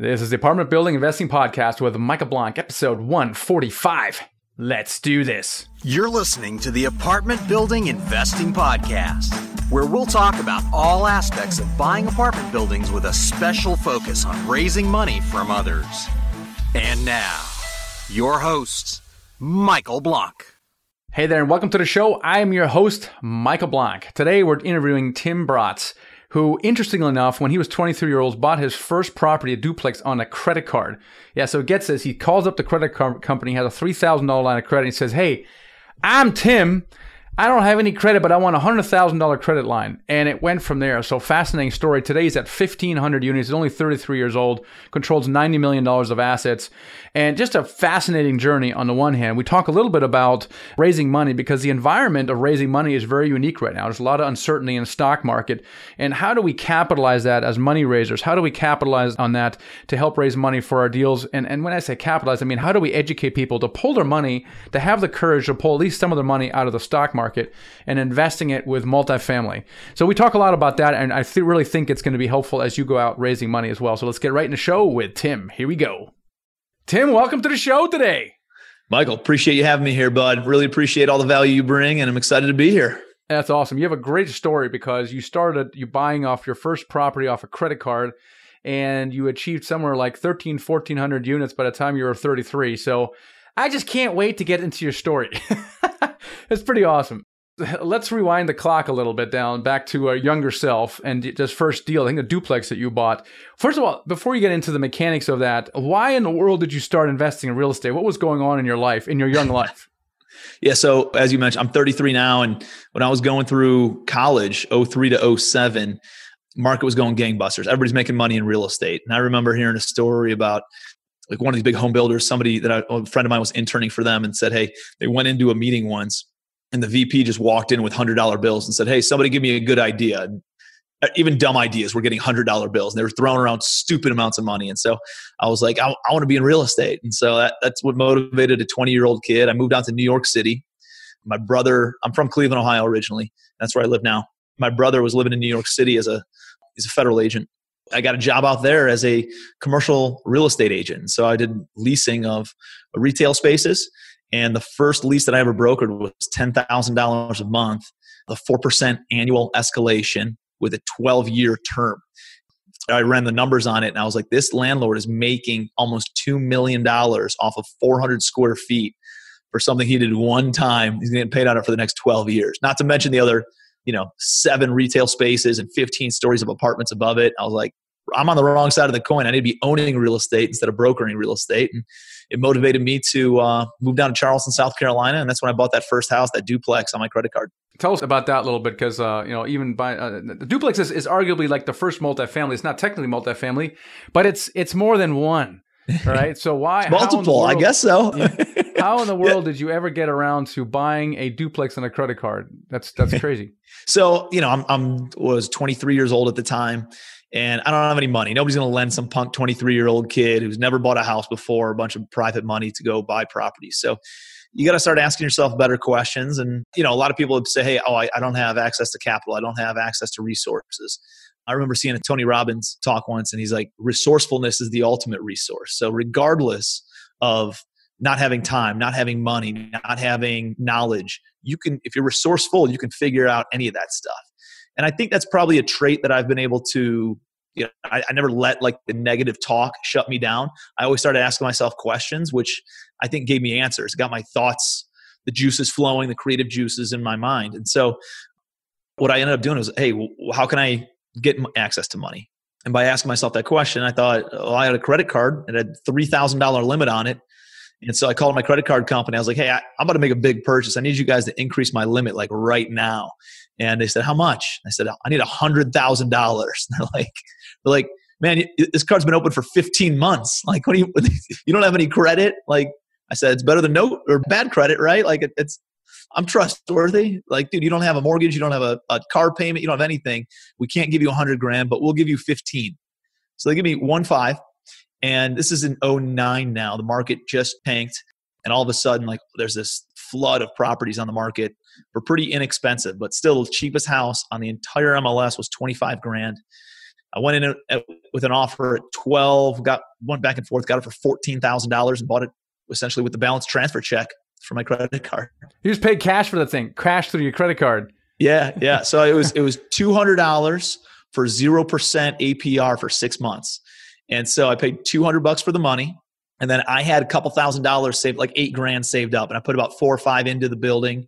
This is the Apartment Building Investing Podcast with Michael Blank, episode 145. Let's do this. You're listening to the Apartment Building Investing Podcast, where we'll talk about all aspects of buying apartment buildings with a special focus on raising money from others. And now, your host, Michael Blank. Hey there, and welcome to the show. I am your host, Michael Blank. Today we're interviewing Tim Bratz who, interestingly enough, when he was 23 years old, bought his first property, a duplex, on a credit card. Yeah, so it gets this. He calls up the credit card company, has a $3,000 line of credit, and he says, Hey, I'm Tim. I don't have any credit, but I want a hundred thousand dollar credit line, and it went from there. So fascinating story. Today he's at fifteen hundred units. He's only thirty three years old. Controls ninety million dollars of assets, and just a fascinating journey. On the one hand, we talk a little bit about raising money because the environment of raising money is very unique right now. There's a lot of uncertainty in the stock market, and how do we capitalize that as money raisers? How do we capitalize on that to help raise money for our deals? And and when I say capitalize, I mean how do we educate people to pull their money, to have the courage to pull at least some of their money out of the stock market market and investing it with multifamily. So we talk a lot about that, and I th- really think it's going to be helpful as you go out raising money as well. So let's get right in the show with Tim. Here we go. Tim, welcome to the show today. Michael, appreciate you having me here, bud. Really appreciate all the value you bring, and I'm excited to be here. That's awesome. You have a great story because you started you buying off your first property off a credit card and you achieved somewhere like 13 1400 units by the time you were 33 so i just can't wait to get into your story it's pretty awesome let's rewind the clock a little bit down back to a younger self and this first deal. I think the duplex that you bought. First of all, before you get into the mechanics of that, why in the world did you start investing in real estate? What was going on in your life, in your young life? yeah. So as you mentioned, I'm 33 now. And when I was going through college, 03 to 07, market was going gangbusters. Everybody's making money in real estate. And I remember hearing a story about like one of these big home builders, somebody that I, a friend of mine was interning for them and said, Hey, they went into a meeting once and the VP just walked in with hundred dollar bills and said, "Hey, somebody give me a good idea." Uh, even dumb ideas were getting hundred dollar bills, and they were throwing around stupid amounts of money. And so I was like, I, I want to be in real estate, and so that, that's what motivated a twenty year old kid. I moved out to New York City. My brother, I'm from Cleveland, Ohio originally. That's where I live now. My brother was living in New York City as a as a federal agent. I got a job out there as a commercial real estate agent. So I did leasing of retail spaces and the first lease that I ever brokered was $10,000 a month, a 4% annual escalation with a 12 year term. I ran the numbers on it and I was like, this landlord is making almost $2 million off of 400 square feet for something he did one time. He's getting paid on it for the next 12 years. Not to mention the other, you know, seven retail spaces and 15 stories of apartments above it. I was like, I'm on the wrong side of the coin. I need to be owning real estate instead of brokering real estate. And it motivated me to uh, move down to Charleston, South Carolina, and that's when I bought that first house, that duplex, on my credit card. Tell us about that a little bit, because uh, you know, even by uh, the duplex is, is arguably like the first multifamily. It's not technically multifamily, but it's it's more than one. Right. So why multiple? World, I guess so. how in the world did you ever get around to buying a duplex on a credit card? That's that's crazy. so you know, I'm I'm was 23 years old at the time, and I don't have any money. Nobody's going to lend some punk 23 year old kid who's never bought a house before a bunch of private money to go buy property. So you got to start asking yourself better questions. And, you know, a lot of people would say, hey, oh, I, I don't have access to capital. I don't have access to resources. I remember seeing a Tony Robbins talk once, and he's like, resourcefulness is the ultimate resource. So, regardless of not having time, not having money, not having knowledge, you can, if you're resourceful, you can figure out any of that stuff. And I think that's probably a trait that I've been able to, you know, I, I never let like the negative talk shut me down. I always started asking myself questions, which I think gave me answers, got my thoughts, the juices flowing, the creative juices in my mind. And so what I ended up doing was, hey, how can I get access to money? And by asking myself that question, I thought, well, I had a credit card. It had $3,000 limit on it. And so I called my credit card company. I was like, hey, I, am about to make a big purchase. I need you guys to increase my limit like right now. And they said, how much? I said, I need a hundred thousand dollars. They're like, they're like, man, this card's been open for 15 months. Like, what do you, you don't have any credit? Like I said, it's better than no or bad credit, right? Like it, it's, I'm trustworthy. Like, dude, you don't have a mortgage. You don't have a, a car payment. You don't have anything. We can't give you a hundred grand, but we'll give you 15. So they give me one five and this is in 09 now. The market just tanked. And all of a sudden, like there's this flood of properties on the market for pretty inexpensive, but still the cheapest house on the entire MLS was 25 grand. I went in uh, with an offer at 12, got went back and forth, got it for fourteen thousand dollars, and bought it essentially with the balance transfer check for my credit card. You just paid cash for the thing, cash through your credit card. Yeah, yeah. So it was it was two hundred dollars for zero percent APR for six months, and so I paid two hundred bucks for the money, and then I had a couple thousand dollars saved, like eight grand saved up, and I put about four or five into the building,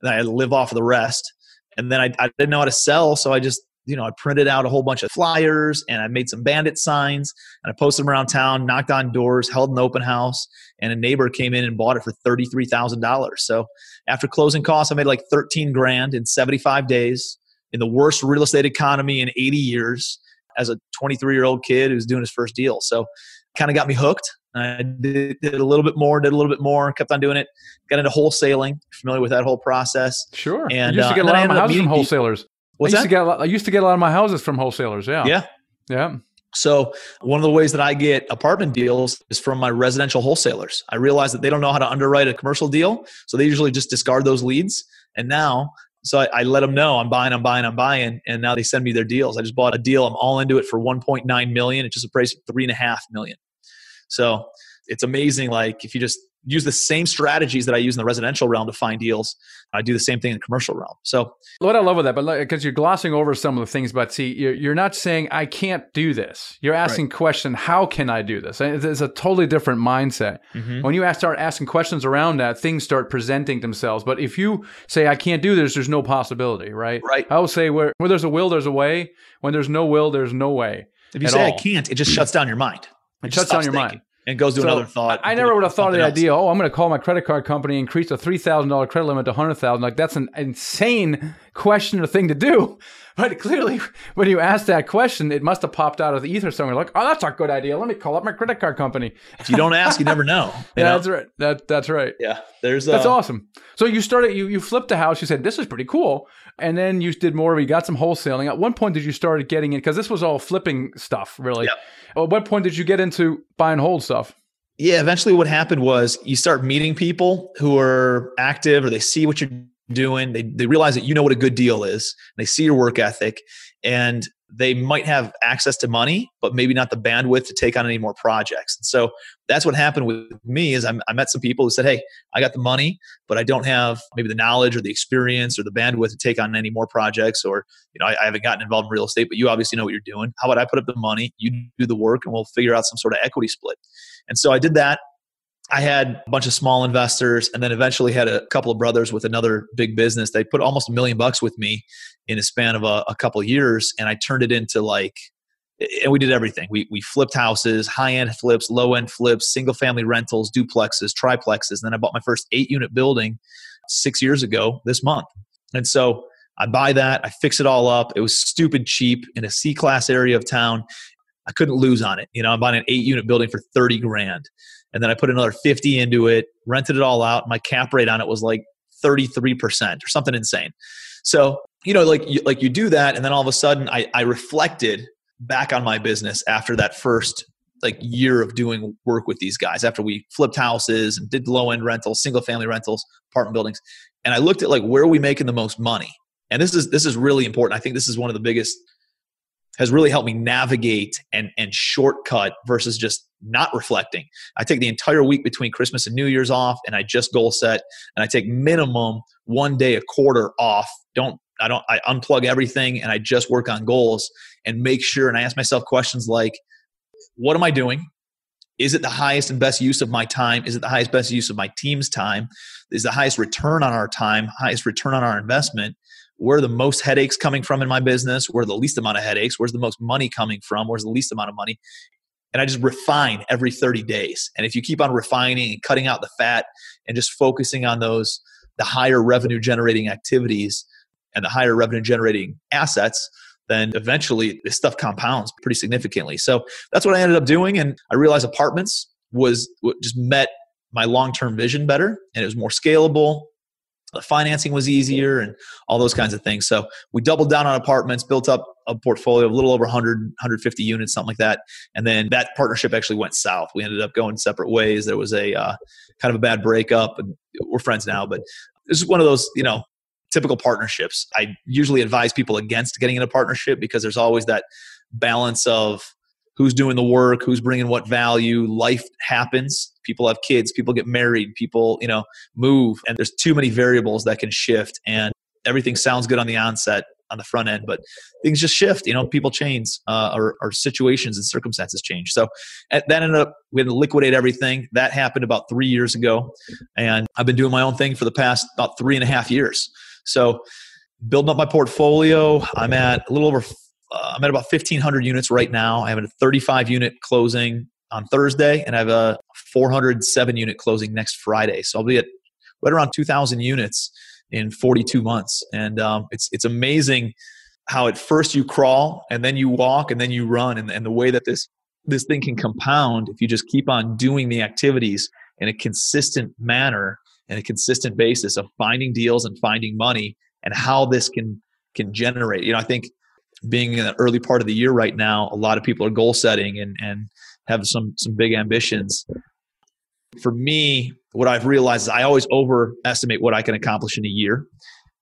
and I had to live off of the rest. And then I, I didn't know how to sell, so I just you know, I printed out a whole bunch of flyers and I made some bandit signs and I posted them around town, knocked on doors, held an open house, and a neighbor came in and bought it for $33,000. So after closing costs, I made like 13 grand in 75 days in the worst real estate economy in 80 years as a 23 year old kid who's doing his first deal. So kind of got me hooked. I did, did, a little bit more, did a little bit more, kept on doing it. Got into wholesaling, familiar with that whole process. Sure. And you used to get uh, a lot of houses from wholesalers. What's I used that? To get lot, I used to get a lot of my houses from wholesalers. Yeah. Yeah. Yeah. So one of the ways that I get apartment deals is from my residential wholesalers. I realize that they don't know how to underwrite a commercial deal, so they usually just discard those leads. And now, so I, I let them know I'm buying, I'm buying, I'm buying, and now they send me their deals. I just bought a deal. I'm all into it for 1.9 million. It's just a price of three and a half million. So it's amazing. Like if you just use the same strategies that I use in the residential realm to find deals. I do the same thing in the commercial realm. So what I love with that, but because you're glossing over some of the things, but see, you're, you're not saying I can't do this. You're asking right. question, how can I do this? It's a totally different mindset. Mm-hmm. When you ask, start asking questions around that, things start presenting themselves. But if you say I can't do this, there's no possibility, right? Right. I will say where where there's a will, there's a way. When there's no will, there's no way. If you say all. I can't, it just shuts down your mind. It, it shuts down your thinking. mind and goes to so another thought. I, never would have thought of the else. idea. Oh, I'm going to call my credit card company, increase the three thousand dollar credit limit to hundred thousand. Like that's an insane question or thing to do. But clearly, when you ask that question, it must have popped out of the ether somewhere. Like, oh, that's a good idea. Let me call up my credit card company. If you don't ask, you never know. You yeah, know? that's right. That that's right. Yeah, there's that's uh, awesome. So you started. You you flipped the house. You said this is pretty cool, and then you did more. Of you got some wholesaling. At one point, did you start getting in because this was all flipping stuff, really? Yep. At what point did you get into buy and hold stuff? yeah, eventually what happened was you start meeting people who are active or they see what you're doing. They, they realize that you know what a good deal is. They see your work ethic and they might have access to money, but maybe not the bandwidth to take on any more projects. And so that's what happened with me is I, I met some people who said, Hey, I got the money, but I don't have maybe the knowledge or the experience or the bandwidth to take on any more projects. Or, you know, I, I haven't gotten involved in real estate, but you obviously know what you're doing. How about I put up the money, you do the work and we'll figure out some sort of equity split. And so I did that. I had a bunch of small investors and then eventually had a couple of brothers with another big business. They put almost a million bucks with me in a span of a, a couple years. And I turned it into like, and we did everything. We, we flipped houses, high end flips, low end flips, single family rentals, duplexes, triplexes. And then I bought my first eight unit building six years ago this month. And so I buy that, I fix it all up. It was stupid cheap in a C class area of town. I couldn't lose on it. You know, I'm buying an eight unit building for 30 grand. And then I put another 50 into it, rented it all out. My cap rate on it was like 33% or something insane. So, you know, like you, like you do that. And then all of a sudden I, I reflected back on my business after that first like year of doing work with these guys after we flipped houses and did low end rentals, single family rentals, apartment buildings. And I looked at like where are we making the most money? And this is this is really important. I think this is one of the biggest has really helped me navigate and and shortcut versus just not reflecting. I take the entire week between Christmas and New Year's off and I just goal set and I take minimum one day a quarter off. Don't I don't I unplug everything and I just work on goals and make sure and I ask myself questions like what am I doing? Is it the highest and best use of my time? Is it the highest best use of my team's time? Is the highest return on our time, highest return on our investment? Where are the most headaches coming from in my business where the least amount of headaches where's the most money coming from where's the least amount of money. And i just refine every 30 days. And if you keep on refining and cutting out the fat and just focusing on those the higher revenue generating activities and the higher revenue generating assets then eventually this stuff compounds pretty significantly. So that's what i ended up doing. And i realized apartments was just met my long-term vision better and it was more scalable the financing was easier and all those kinds of things. So we doubled down on apartments, built up a portfolio of a little over 100, 150 units, something like that. And then that partnership actually went south. We ended up going separate ways. There was a uh, kind of a bad breakup, and we're friends now. But this is one of those, you know, typical partnerships. I usually advise people against getting in a partnership because there's always that balance of who's doing the work, who's bringing what value. Life happens. People have kids, people get married, people, you know, move, and there's too many variables that can shift. And everything sounds good on the onset, on the front end, but things just shift. You know, people change, uh, or, or, situations and circumstances change. So that ended up we had to liquidate everything. That happened about three years ago, and I've been doing my own thing for the past about three and a half years. So building up my portfolio, I'm at a little over uh, I'm at about 1,500 units right now. I have a 35 unit closing on Thursday, and I have a 407 unit closing next Friday. So I'll be at right around 2,000 units in 42 months, and um, it's it's amazing how at first you crawl and then you walk and then you run, and, and the way that this this thing can compound if you just keep on doing the activities in a consistent manner and a consistent basis of finding deals and finding money and how this can can generate. You know, I think being in the early part of the year right now, a lot of people are goal setting and, and have some some big ambitions. For me, what I've realized is I always overestimate what I can accomplish in a year,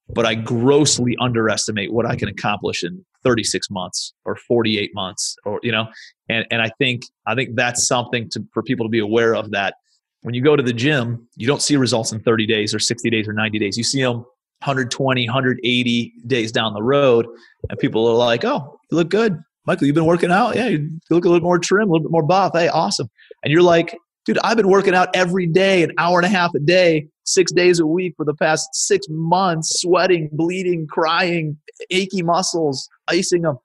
but I grossly underestimate what I can accomplish in 36 months or 48 months or you know and and I think I think that's something to for people to be aware of that when you go to the gym, you don't see results in 30 days or 60 days or 90 days. You see them 120, 180 days down the road, and people are like, "Oh, you look good, Michael. You've been working out. Yeah, you look a little more trim, a little bit more buff. Hey, awesome." And you're like, "Dude, I've been working out every day, an hour and a half a day, six days a week for the past six months, sweating, bleeding, crying, achy muscles, icing them."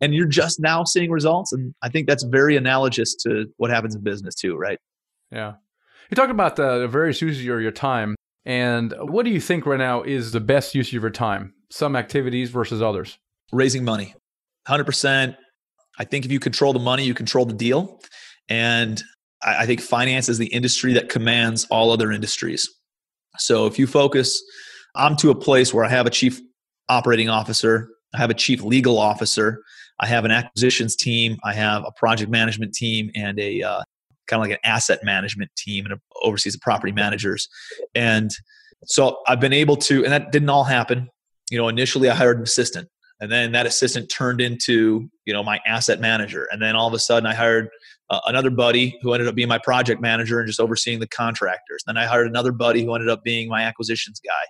And you're just now seeing results, and I think that's very analogous to what happens in business too, right? Yeah. You talked about the various uses of your time. And what do you think right now is the best use of your time? Some activities versus others? Raising money. 100%. I think if you control the money, you control the deal. And I think finance is the industry that commands all other industries. So if you focus, I'm to a place where I have a chief operating officer, I have a chief legal officer, I have an acquisitions team, I have a project management team, and a uh, kind of like an asset management team and oversees the property managers. And so I've been able to, and that didn't all happen. You know, initially I hired an assistant, and then that assistant turned into you know my asset manager, and then all of a sudden I hired uh, another buddy who ended up being my project manager and just overseeing the contractors. Then I hired another buddy who ended up being my acquisitions guy,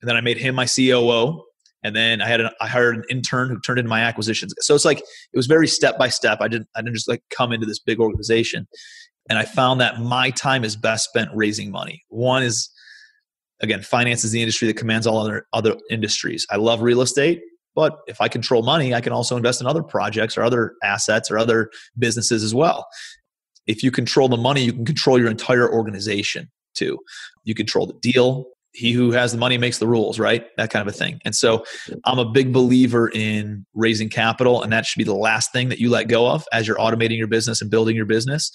and then I made him my COO. And then I had an, I hired an intern who turned into my acquisitions. So it's like it was very step by step. I didn't I didn't just like come into this big organization. And I found that my time is best spent raising money. One is, again, finance is the industry that commands all other, other industries. I love real estate, but if I control money, I can also invest in other projects or other assets or other businesses as well. If you control the money, you can control your entire organization too. You control the deal, he who has the money makes the rules, right? That kind of a thing. And so I'm a big believer in raising capital, and that should be the last thing that you let go of as you're automating your business and building your business.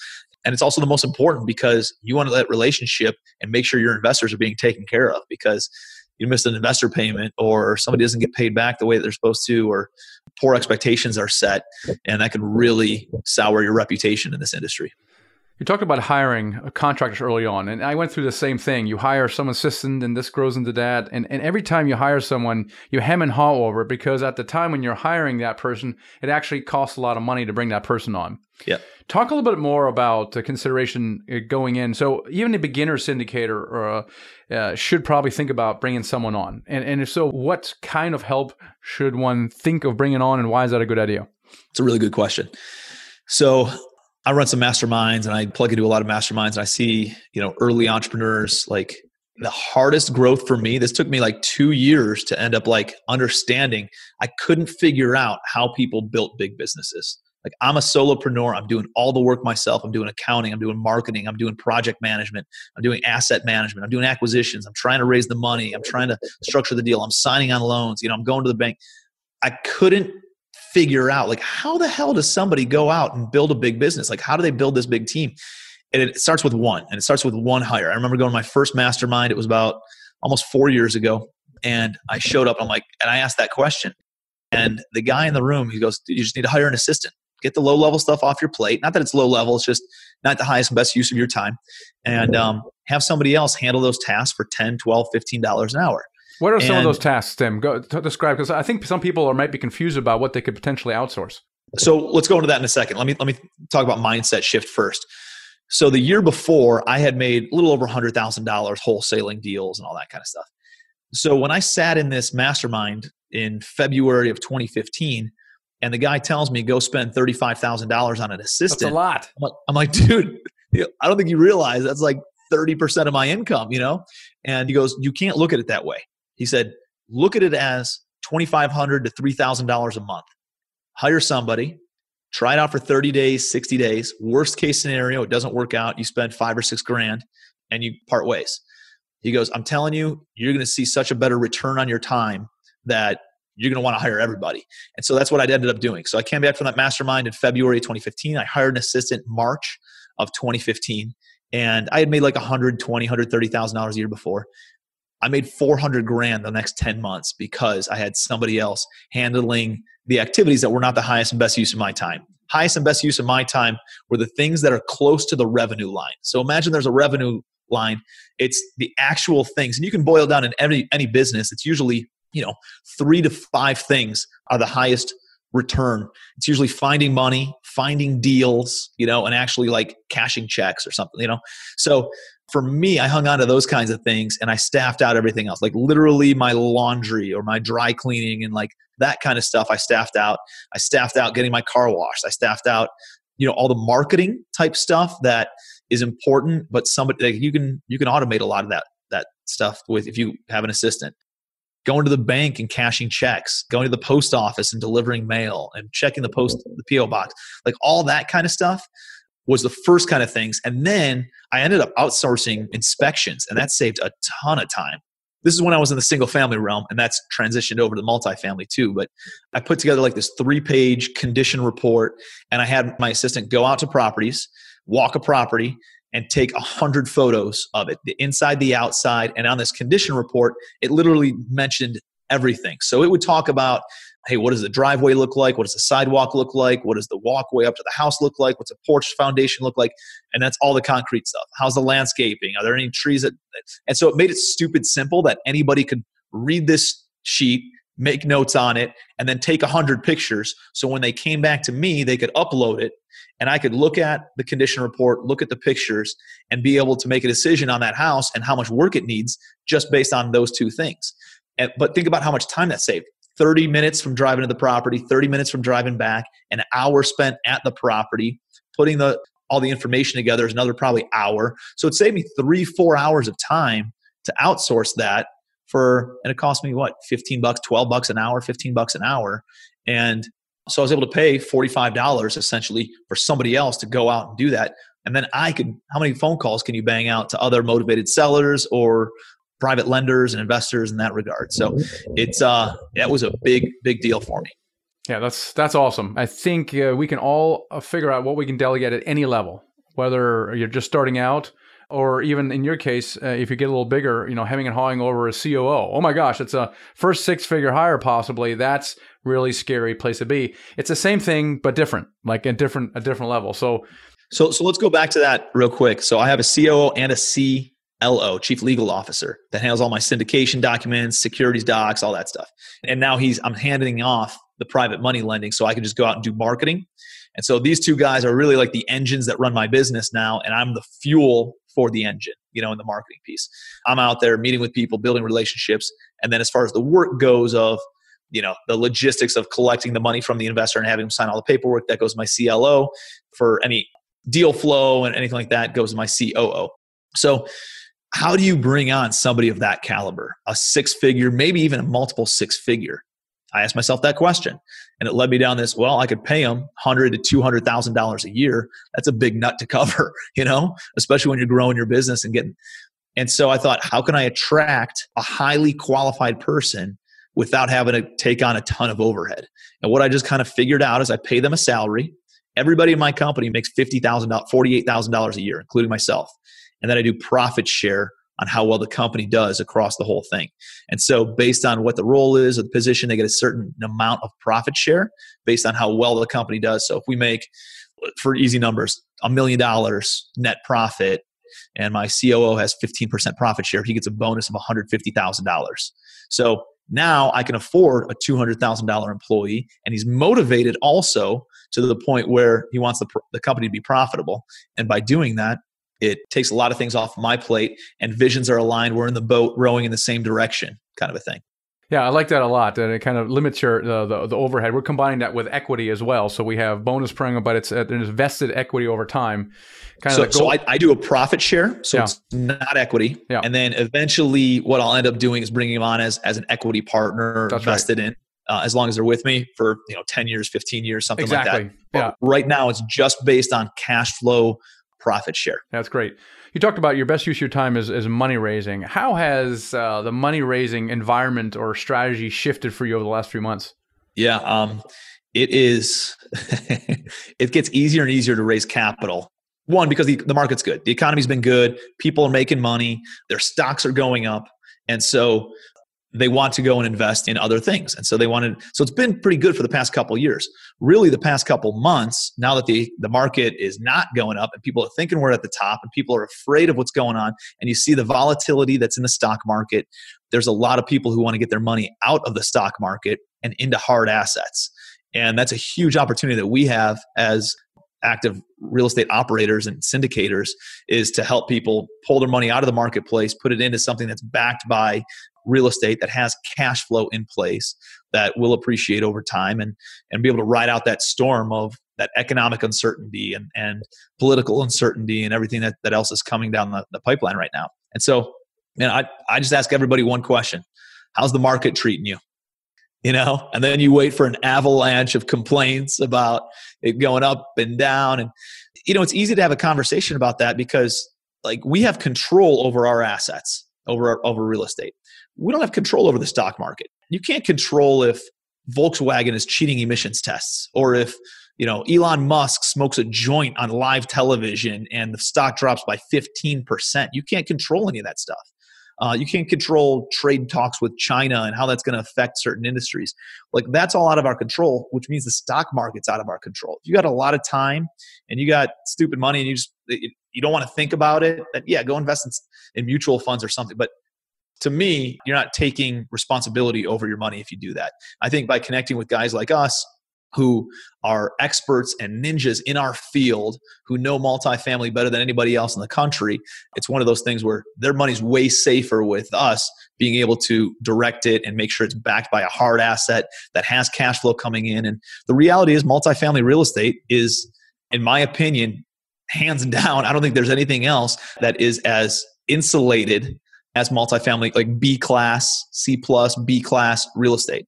And it's also the most important because you want to let relationship and make sure your investors are being taken care of because you miss an investor payment or somebody doesn't get paid back the way that they're supposed to or poor expectations are set and that can really sour your reputation in this industry. You talked about hiring contractors early on, and I went through the same thing. You hire some assistant, and this grows into that. And, and every time you hire someone, you hem and haw over it because at the time when you're hiring that person, it actually costs a lot of money to bring that person on. Yeah. Talk a little bit more about the consideration uh, going in. So even a beginner syndicator or uh, should probably think about bringing someone on. And, and if so, what kind of help should one think of bringing on, and why is that a good idea? It's a really good question. So I run some masterminds and I plug into a lot of masterminds and I see, you know, early entrepreneurs like the hardest growth for me, this took me like two years to end up like understanding. I couldn't figure out how people built big businesses. Like I'm a solopreneur. I'm doing all the work myself. I'm doing accounting. I'm doing marketing. I'm doing project management. I'm doing asset management. I'm doing acquisitions. I'm trying to raise the money. I'm trying to structure the deal. I'm signing on loans. You know, I'm going to the bank. I couldn't figure out like how the hell does somebody go out and build a big business? Like how do they build this big team? And it starts with one, and it starts with one hire. I remember going to my first mastermind. It was about almost four years ago, and I showed up. I'm like, and I asked that question, and the guy in the room, he goes, "You just need to hire an assistant. Get the low level stuff off your plate. Not that it's low level; it's just not the highest and best use of your time, and um, have somebody else handle those tasks for 10 12 15 dollars an hour what are some and, of those tasks, Tim? Go describe because I think some people are might be confused about what they could potentially outsource. So let's go into that in a second. Let me let me talk about mindset shift first. So the year before, I had made a little over hundred thousand dollars wholesaling deals and all that kind of stuff. So when I sat in this mastermind in February of 2015, and the guy tells me go spend thirty five thousand dollars on an assistant, that's a lot. I'm like, I'm like, dude, I don't think you realize that's like thirty percent of my income, you know. And he goes, you can't look at it that way. He said, look at it as 2,500 to three thousand dollars a month hire somebody, try it out for 30 days, 60 days. Worst case scenario, it doesn't work out. You spend five or six grand and you part ways. He goes, I'm telling you, you're going to see such a better return on your time that you're going to want to hire everybody. And so that's what I ended up doing. So I came back from that mastermind in February 2015. I hired an assistant March of 2015 and I had made like 120, 130,000 dollars a year before. I made 400 grand the next 10 months because I had somebody else handling the activities that were not the highest and best use of my time. Highest and best use of my time were the things that are close to the revenue line. So imagine there's a revenue line. It's the actual things. And you can boil down in any any business, it's usually, you know, 3 to 5 things are the highest return. It's usually finding money, finding deals, you know, and actually like cashing checks or something, you know. So for me, I hung on to those kinds of things and I staffed out everything else, like literally my laundry or my dry cleaning and like that kind of stuff. I staffed out. I staffed out getting my car washed. I staffed out, you know, all the marketing type stuff that is important, but somebody like you can you can automate a lot of that that stuff with if you have an assistant. Going to the bank and cashing checks, going to the post office and delivering mail and checking the post the PO box, like all that kind of stuff was the first kind of things. And then I ended up outsourcing inspections, and that saved a ton of time. This is when I was in the single family realm, and that's transitioned over to the multifamily too. But I put together like this three page condition report, and I had my assistant go out to properties, walk a property, and take a hundred photos of it, the inside, the outside. And on this condition report, it literally mentioned everything. So it would talk about hey, what does the driveway look like? What does the sidewalk look like? What does the walkway up to the house look like? What's a porch foundation look like? And that's all the concrete stuff. How's the landscaping? Are there any trees that and so it made it stupid simple that anybody could read this sheet, make notes on it, and then take a hundred pictures. So when they came back to me, they could upload it and I could look at the condition report, look at the pictures, and be able to make a decision on that house and how much work it needs just based on those two things. And, but think about how much time that saved. 30 minutes from driving to the property, 30 minutes from driving back, an hour spent at the property, putting the all the information together is another probably hour. So it saved me three, four hours of time to outsource that for, and it cost me what, 15 bucks, 12 bucks an hour, 15 bucks an hour. And so I was able to pay $45 essentially for somebody else to go out and do that. And then I could, how many phone calls can you bang out to other motivated sellers or private lenders and investors in that regard. So it's uh that was a big big deal for me. Yeah, that's that's awesome. I think uh, we can all uh, figure out what we can delegate at any level, whether you're just starting out or even in your case, uh, if you get a little bigger, you know, hemming and hawing over a COO. Oh my gosh, it's a first six figure hire possibly. That's really scary place to be. It's the same thing but different, like a different a different level. So so so let's go back to that real quick. So I have a COO and a C LO, Chief Legal Officer, that handles all my syndication documents, securities docs, all that stuff. And now he's I'm handing off the private money lending so I can just go out and do marketing. And so these two guys are really like the engines that run my business now, and I'm the fuel for the engine, you know, in the marketing piece. I'm out there meeting with people, building relationships, and then as far as the work goes of you know the logistics of collecting the money from the investor and having them sign all the paperwork that goes my CLO for any deal flow and anything like that goes to my COO. So how do you bring on somebody of that caliber, a six figure, maybe even a multiple six figure? I asked myself that question, and it led me down this. Well, I could pay them hundred to two hundred thousand dollars a year. That's a big nut to cover, you know, especially when you're growing your business and getting. And so I thought, how can I attract a highly qualified person without having to take on a ton of overhead? And what I just kind of figured out is I pay them a salary. Everybody in my company makes fifty thousand, forty-eight thousand dollars a year, including myself and then I do profit share on how well the company does across the whole thing. And so, based on what the role is or the position, they get a certain amount of profit share based on how well the company does. So, if we make, for easy numbers, a million dollars net profit, and my COO has 15% profit share, he gets a bonus of $150,000. So, now I can afford a $200,000 employee, and he's motivated also to the point where he wants the, the company to be profitable. And by doing that, it takes a lot of things off my plate and visions are aligned. We're in the boat rowing in the same direction, kind of a thing. Yeah, I like that a lot. And it kind of limits your the, the, the overhead. We're combining that with equity as well. So we have bonus per but it's uh, there's vested equity over time. Kind of so, so I, I, do a profit share, so yeah. it's not equity. Yeah. And then eventually, what I'll end up doing is bringing them on as as an equity partner That's vested right. in. Uh, as long as they're with me for you know 10 years 15 years something exactly. like that but yeah. right now it's just based on cash flow profit share that's great you talked about your best use of your time is, is money raising. How has uh, the money raising environment or strategy shifted for you over the last few months? Yeah, um, it is. it gets easier and easier to raise capital. One, because the, the market's good. The economy's been good. People are making money. Their stocks are going up. And so they want to go and invest in other things. And so they wanted so it's been pretty good for the past couple years. Really the past couple months now that the the market is not going up and people are thinking we're at the top and people are afraid of what's going on and you see the volatility that's in the stock market there's a lot of people who want to get their money out of the stock market and into hard assets. And that's a huge opportunity that we have as active real estate operators and syndicators is to help people pull their money out of the marketplace, put it into something that's backed by real estate that has cash flow in place that will appreciate over time and and be able to ride out that storm of that economic uncertainty and, and political uncertainty and everything that, that else is coming down the, the pipeline right now. And so, man, I, I just ask everybody one question. How's the market treating you? You know, and then you wait for an avalanche of complaints about it going up and down. And, you know, it's easy to have a conversation about that because like we have control over our assets, over our, over real estate we don't have control over the stock market. You can't control if Volkswagen is cheating emissions tests or if you know Elon Musk smokes a joint on live television and the stock drops by 15%. You can't control any of that stuff. Uh, you can't control trade talks with China and how that's going to affect certain industries. Like that's all out of our control, which means the stock market's out of our control. If you got a lot of time and you got stupid money and you just you don't want to think about it, then yeah, go invest in, in mutual funds or something. But to me, you're not taking responsibility over your money if you do that. I think by connecting with guys like us who are experts and ninjas in our field who know multifamily better than anybody else in the country, it's one of those things where their money's way safer with us being able to direct it and make sure it's backed by a hard asset that has cash flow coming in. And the reality is, multifamily real estate is, in my opinion, hands down, I don't think there's anything else that is as insulated as multifamily, like B class, C plus, B class real estate.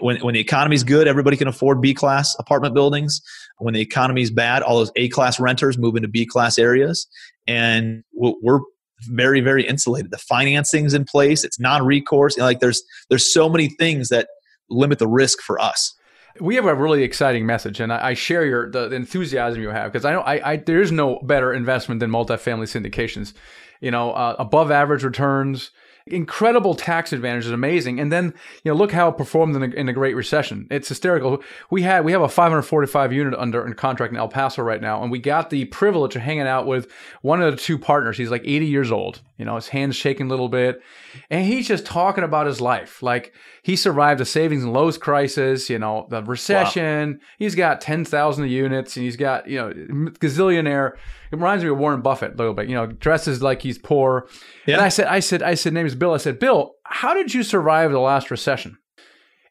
When, when the economy is good, everybody can afford B class apartment buildings. When the economy is bad, all those A class renters move into B class areas. And we're very, very insulated. The financing's in place. It's non-recourse. You know, like there's there's so many things that limit the risk for us. We have a really exciting message, and I, I share your the, the, enthusiasm you have because I know I, I, there is no better investment than multifamily syndications you know, uh, above average returns, incredible tax advantages, amazing. And then, you know, look how it performed in the, in the Great Recession. It's hysterical. We had we have a 545 unit under in contract in El Paso right now, and we got the privilege of hanging out with one of the two partners. He's like 80 years old. You know, his hands shaking a little bit, and he's just talking about his life. Like he survived the savings and loans crisis. You know, the recession. Wow. He's got 10,000 units, and he's got you know gazillionaire. It reminds me of Warren Buffett a little bit. You know, dresses like he's poor. Yeah. And I said, I said, I said, name Bill. I said, Bill, how did you survive the last recession?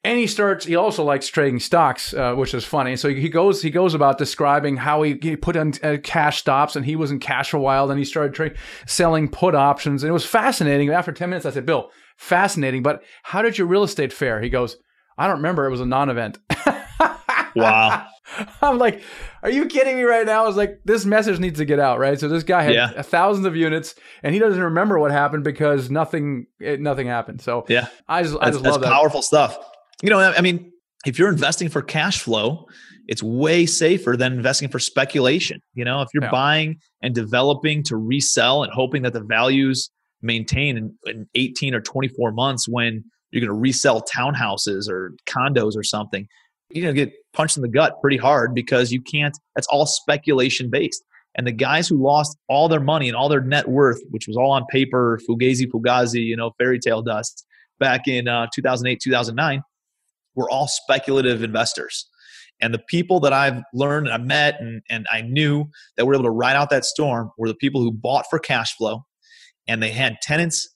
And he starts. He also likes trading stocks, uh, which is funny. So he goes. He goes about describing how he, he put in uh, cash stops, and he was in cash for a while. Then he started tra- selling put options, and it was fascinating. After ten minutes, I said, "Bill, fascinating, but how did your real estate fare?" He goes, "I don't remember. It was a non-event." wow. I'm like, are you kidding me right now? I was like, this message needs to get out, right? So this guy had yeah. thousands of units, and he doesn't remember what happened because nothing, it, nothing happened. So yeah, I just, I just love that. powerful stuff. You know, I mean, if you're investing for cash flow, it's way safer than investing for speculation. You know, if you're yeah. buying and developing to resell and hoping that the values maintain in, in 18 or 24 months when you're going to resell townhouses or condos or something, you're going to get punched in the gut pretty hard because you can't, that's all speculation based. And the guys who lost all their money and all their net worth, which was all on paper, fugazi, fugazi, you know, fairy tale dust back in uh, 2008, 2009, were all speculative investors. And the people that I've learned and I met and, and I knew that were able to ride out that storm were the people who bought for cash flow and they had tenants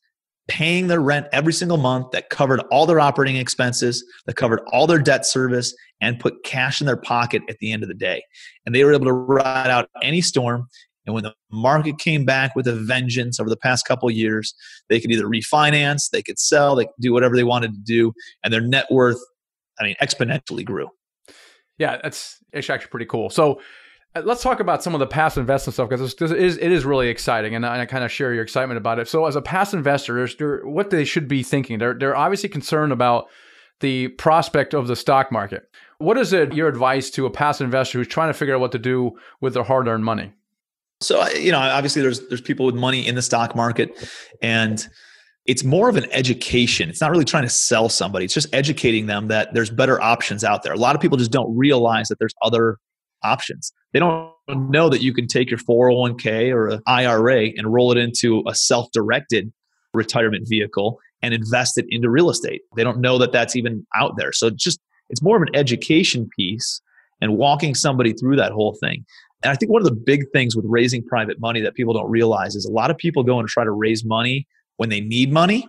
paying their rent every single month that covered all their operating expenses, that covered all their debt service, and put cash in their pocket at the end of the day. And they were able to ride out any storm. And when the market came back with a vengeance over the past couple years, they could either refinance, they could sell, they could do whatever they wanted to do, and their net worth, I mean, exponentially grew. Yeah, that's it's actually pretty cool. So Uh, let's talk about some of the past investment stuff because it is it is really exciting, and I, I kind of share your excitement about it. So, as a past investor, what they should be thinking, they're they're obviously concerned about the prospect of the stock market. What is it your advice to a past investor who's trying to figure out what to do with their hard earned money? So, you know, obviously, there's there's people with money in the stock market, and it's more of an education. It's not really trying to sell somebody. It's just educating them that there's better options out there. A lot of people just don't realize that there's other options. They don't know that you can take your 401k or an IRA and roll it into a self directed retirement vehicle and invest it into real estate. They don't know that that's even out there. So just it's more of an education piece and walking somebody through that whole thing. And I think one of the big things with raising private money that people don't realize is a lot of people go and try to raise money when they need money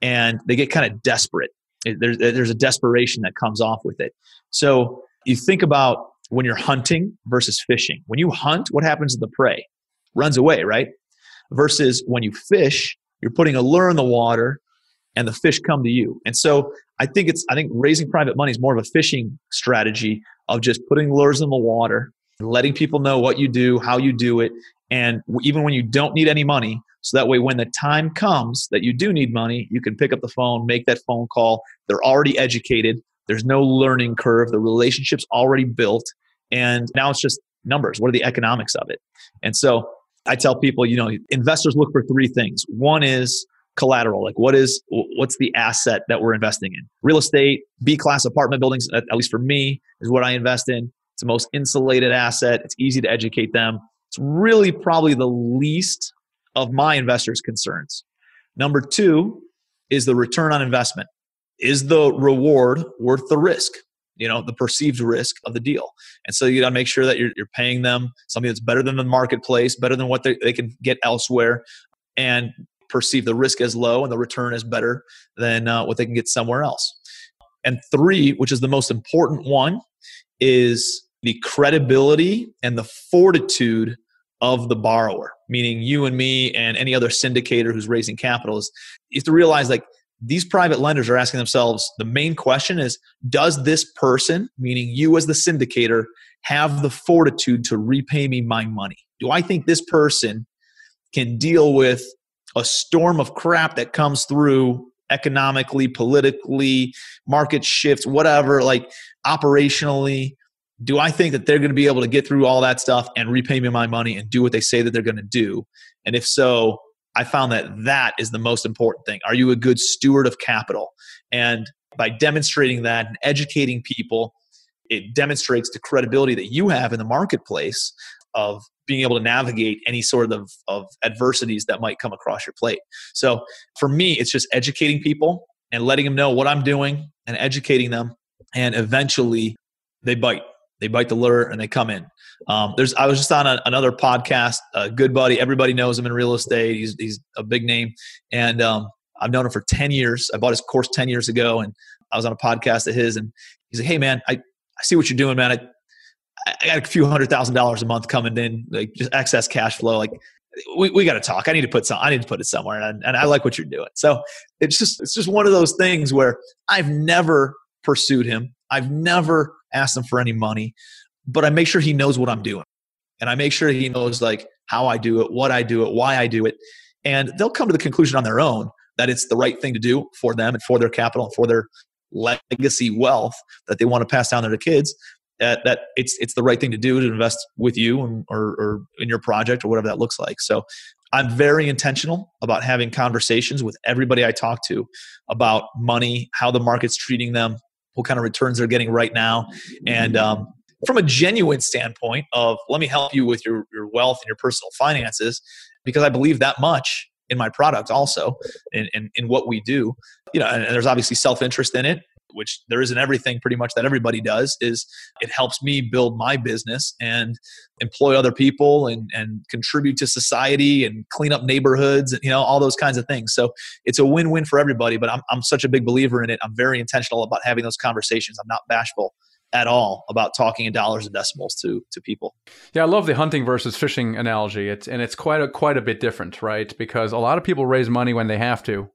and they get kind of desperate. There's, there's a desperation that comes off with it. So you think about when you're hunting versus fishing. When you hunt, what happens to the prey? Runs away, right? Versus when you fish, you're putting a lure in the water and the fish come to you. And so I think it's I think raising private money is more of a fishing strategy of just putting lures in the water, letting people know what you do, how you do it, and even when you don't need any money, so that way when the time comes that you do need money, you can pick up the phone, make that phone call. They're already educated. There's no learning curve. The relationship's already built. And now it's just numbers. What are the economics of it? And so I tell people, you know, investors look for three things. One is collateral, like what is what's the asset that we're investing in? Real estate, B class apartment buildings, at, least for me, is what I invest in. It's the most insulated asset. It's easy to educate them. It's really probably the least of my investors' concerns. Number two is the return on investment. Is the reward worth the risk? You know the perceived risk of the deal. And so you got to make sure that you're, you're paying them something that's better than the marketplace better than what they, they can get elsewhere and perceive the risk as low and the return as better than uh, what they can get somewhere else. And three which is the most important one is the credibility and the fortitude of the borrower meaning you and me and any other syndicator who's raising capital is you have to realize like these private lenders are asking themselves the main question is does this person meaning you as the syndicator have the fortitude to repay me my money? Do i think this person can deal with a storm of crap that comes through economically politically market shifts whatever like operationally? Do i think that they're going to be able to get through all that stuff and repay me my money and do what they say that they're going to do? And if so I found that that is the most important thing. Are you a good steward of capital? And by demonstrating that and educating people, it demonstrates the credibility that you have in the marketplace of being able to navigate any sort of, of adversities that might come across your plate. So for me, it's just educating people and letting them know what I'm doing and educating them. And eventually they bite. They bite the lure and they come in. Um, there's I was just on a, another podcast, a good buddy. Everybody knows him in real estate. He's he's a big name, and um, I've known him for ten years. I bought his course ten years ago, and I was on a podcast of his, and he's like, "Hey man, I I see what you're doing, man. I I got a few hundred thousand dollars a month coming in, like just excess cash flow. Like we, we got to talk. I need to put some, I need to put it somewhere. And, and I like what you're doing. So it's just, it's just one of those things where I've never pursued him. I've never asked him for any money but I make sure he knows what I'm doing. And I make sure he knows like how I do it, what I do it, why I do it. And they'll come to the conclusion on their own that it's the right thing to do for them and for their capital and for their legacy wealth that they want to pass down to their kids. That, that it's it's the right thing to do to invest with you and, or, or in your project or whatever that looks like. So I'm very intentional about having conversations with everybody I talk to about money, how the market's treating them, what kind of returns they're getting right now, and um, from a genuine standpoint of let me help you with your, your wealth and your personal finances because I believe that much in my product also in, in, in what we do. You know, and, and there's obviously self-interest in it. Which there isn't everything pretty much that everybody does, is it helps me build my business and employ other people and, and contribute to society and clean up neighborhoods and, you know, all those kinds of things. So it's a win win for everybody, but I'm, I'm such a big believer in it. I'm very intentional about having those conversations. I'm not bashful at all about talking in dollars and decimals to to people. Yeah, I love the hunting versus fishing analogy. It's and it's quite a quite a bit different, right? Because a lot of people raise money when they have to,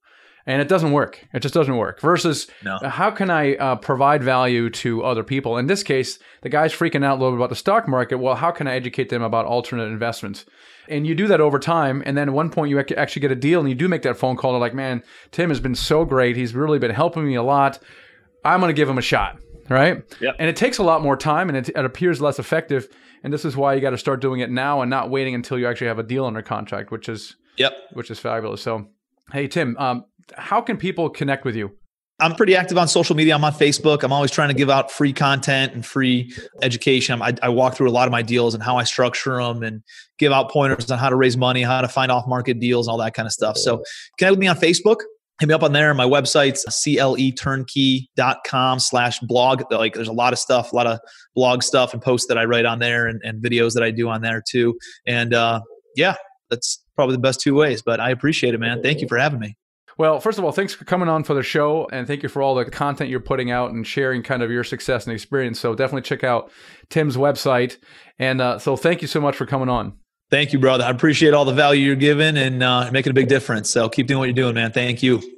and it doesn't work. It just doesn't work. Versus, no. how can I uh, provide value to other people? In this case, the guy's freaking out a little bit about the stock market. Well, how can I educate them about alternate investments? And you do that over time, and then at one point you actually get a deal, and you do make that phone call. Like, man, Tim has been so great. He's really been helping me a lot. I'm going to give him a shot, right? Yep. And it takes a lot more time, and it, it appears less effective. And this is why you got to start doing it now and not waiting until you actually have a deal under contract, which is yep, which is fabulous. So, hey Tim, um, how can people connect with you? I'm pretty active on social media. I'm on Facebook. I'm always trying to give out free content and free education. I, I, walk through a lot of my deals and how I structure them and give out pointers on how to raise money, how to find off market deals, and all that kind of stuff. So connect with me on Facebook. Hit me up on there. My website's cleturnkey.com slash blog. Like there's a lot of stuff, a lot of blog stuff and posts that I write on there and, and videos that I do on there too. And uh, yeah, that's probably the best two ways. But I appreciate it, man. Thank you for having me. Well, first of all, thanks for coming on for the show and thank you for all the content you're putting out and sharing kind of your success and experience. So definitely check out Tim's website. And uh, so thank you so much for coming on. Thank you, brother. I appreciate all the value you're giving and uh, making a big difference. So keep doing what you're doing, man. Thank you.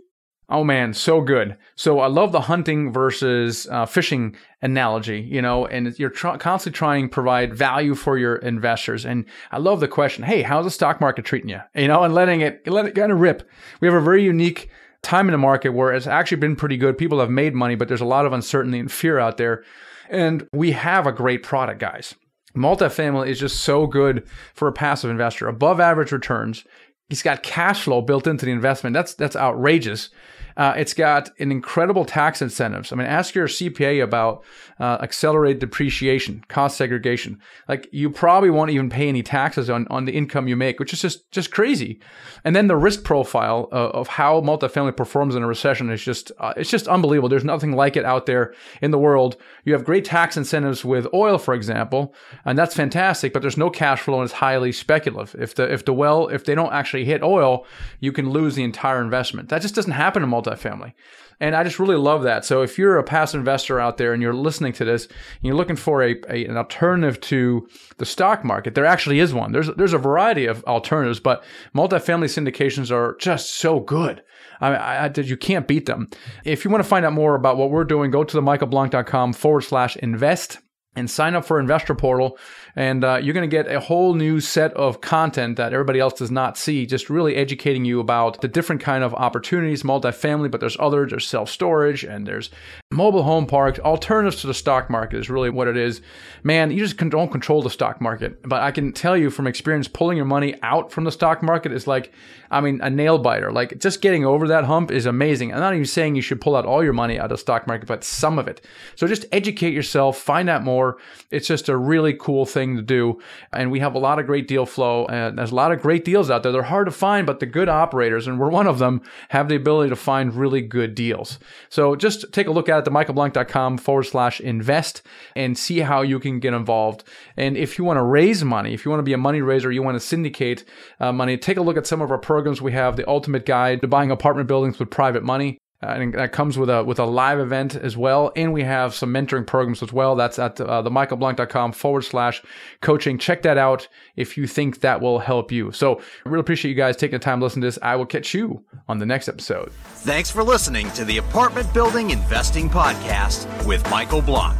Oh man, so good. So I love the hunting versus uh, fishing analogy, you know, and you're tr- constantly trying to provide value for your investors. And I love the question, hey, how's the stock market treating you? You know, and letting it let it kind of rip. We have a very unique time in the market where it's actually been pretty good. People have made money, but there's a lot of uncertainty and fear out there. And we have a great product, guys. Multifamily is just so good for a passive investor. Above average returns. He's got cash flow built into the investment. That's that's outrageous. Uh, it's got an incredible tax incentives. I mean, ask your CPA about uh, accelerated depreciation, cost segregation. Like you probably won't even pay any taxes on, on the income you make, which is just just crazy. And then the risk profile uh, of how multifamily performs in a recession is just uh, it's just unbelievable. There's nothing like it out there in the world. You have great tax incentives with oil, for example, and that's fantastic. But there's no cash flow and it's highly speculative. If the if the well if they don't actually hit oil, you can lose the entire investment. That just doesn't happen in multifamily multifamily. And I just really love that. So if you're a passive investor out there and you're listening to this, and you're looking for a, a, an alternative to the stock market, there actually is one. There's there's a variety of alternatives, but multifamily syndications are just so good. I, I, I you can't beat them. If you want to find out more about what we're doing, go to the michaelblank.com forward slash invest and sign up for Investor Portal. And uh, you're going to get a whole new set of content that everybody else does not see, just really educating you about the different kind of opportunities, multifamily, but there's others, there's self-storage and there's mobile home parks. Alternatives to the stock market is really what it is. Man, you just don't control the stock market. But I can tell you from experience, pulling your money out from the stock market is like, I mean, a nail biter. Like just getting over that hump is amazing. I'm not even saying you should pull out all your money out of the stock market, but some of it. So just educate yourself, find out more it's just a really cool thing to do. And we have a lot of great deal flow. And there's a lot of great deals out there. They're hard to find, but the good operators, and we're one of them, have the ability to find really good deals. So just take a look at it, themichaelblank.com forward slash invest and see how you can get involved. And if you want to raise money, if you want to be a money raiser, you want to syndicate uh, money, take a look at some of our programs. We have the ultimate guide to buying apartment buildings with private money. Uh, and that comes with a with a live event as well, and we have some mentoring programs as well. That's at uh, themichaelblank.com forward slash coaching. Check that out if you think that will help you. So, I really appreciate you guys taking the time to listen to this. I will catch you on the next episode. Thanks for listening to the Apartment Building Investing Podcast with Michael Blank.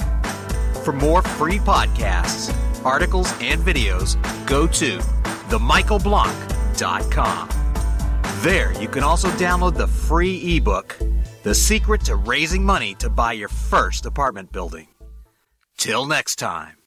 For more free podcasts, articles, and videos, go to themichaelblank.com. There, you can also download the free ebook, The Secret to Raising Money to Buy Your First Apartment Building. Till next time.